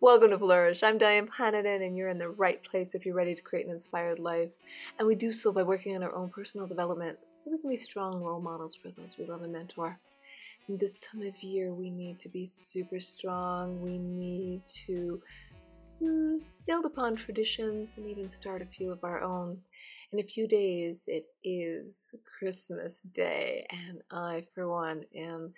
Welcome to Flourish. I'm Diane Planetin, and you're in the right place if you're ready to create an inspired life. And we do so by working on our own personal development so we can be strong role models for those we love and mentor. In this time of year, we need to be super strong. We need to mm, build upon traditions and even start a few of our own. In a few days, it is Christmas Day, and I, for one, am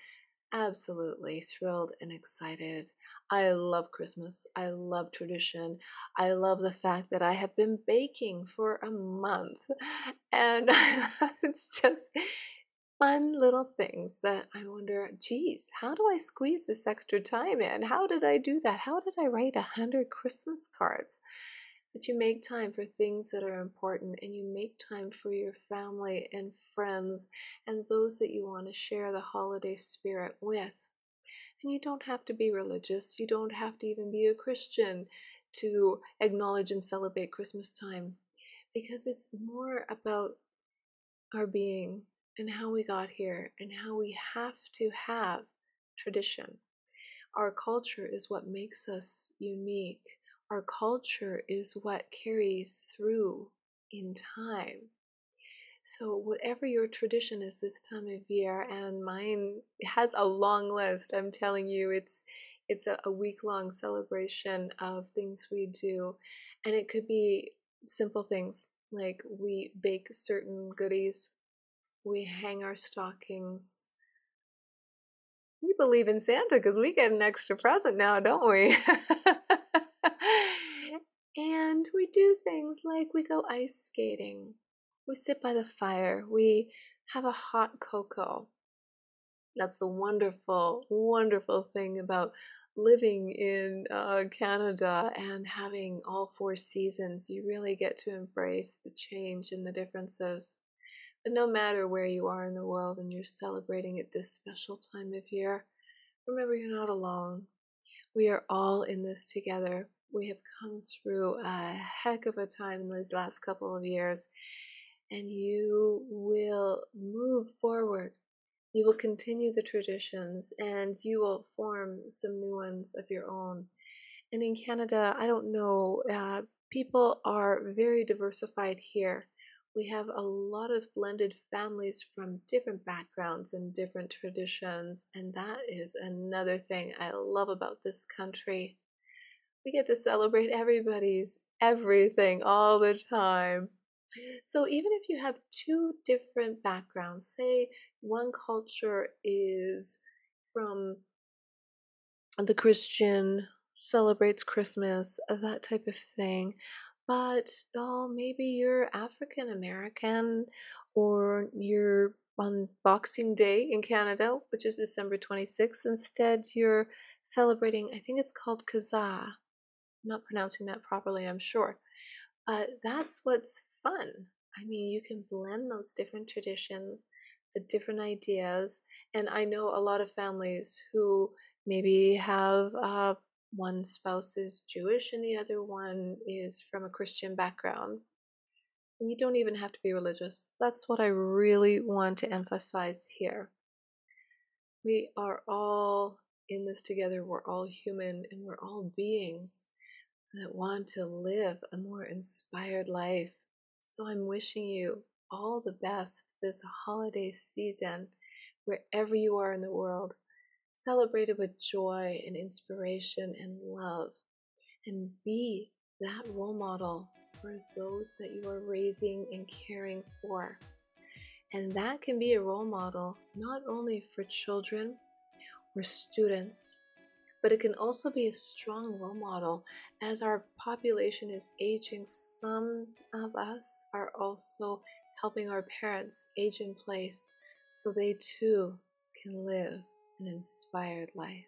absolutely thrilled and excited. I love Christmas. I love tradition. I love the fact that I have been baking for a month. And it's just fun little things that I wonder, geez, how do I squeeze this extra time in? How did I do that? How did I write a hundred Christmas cards? But you make time for things that are important and you make time for your family and friends and those that you want to share the holiday spirit with. And you don't have to be religious, you don't have to even be a Christian to acknowledge and celebrate Christmas time because it's more about our being and how we got here and how we have to have tradition. Our culture is what makes us unique our culture is what carries through in time. So, whatever your tradition is this time of year, and mine has a long list, I'm telling you, it's it's a, a week long celebration of things we do. And it could be simple things like we bake certain goodies, we hang our stockings. We believe in Santa because we get an extra present now, don't we? and we do things like we go ice skating, we sit by the fire, we have a hot cocoa. That's the wonderful, wonderful thing about living in uh, Canada and having all four seasons. You really get to embrace the change and the differences. But no matter where you are in the world and you're celebrating at this special time of year, remember you're not alone. We are all in this together we have come through a heck of a time in these last couple of years, and you will move forward. You will continue the traditions and you will form some new ones of your own. And in Canada, I don't know, uh, people are very diversified here. We have a lot of blended families from different backgrounds and different traditions, and that is another thing I love about this country we get to celebrate everybody's everything all the time. So even if you have two different backgrounds, say one culture is from the Christian, celebrates Christmas, that type of thing, but oh, maybe you're African American or you're on Boxing Day in Canada, which is December 26th. Instead, you're celebrating, I think it's called Kazaa not pronouncing that properly, I'm sure. But that's what's fun. I mean, you can blend those different traditions, the different ideas. And I know a lot of families who maybe have uh, one spouse is Jewish and the other one is from a Christian background. And you don't even have to be religious. That's what I really want to emphasize here. We are all in this together. We're all human and we're all beings that want to live a more inspired life. So I'm wishing you all the best this holiday season, wherever you are in the world. Celebrate it with joy and inspiration and love, and be that role model for those that you are raising and caring for. And that can be a role model not only for children or students, but it can also be a strong role model as our population is aging. Some of us are also helping our parents age in place so they too can live an inspired life.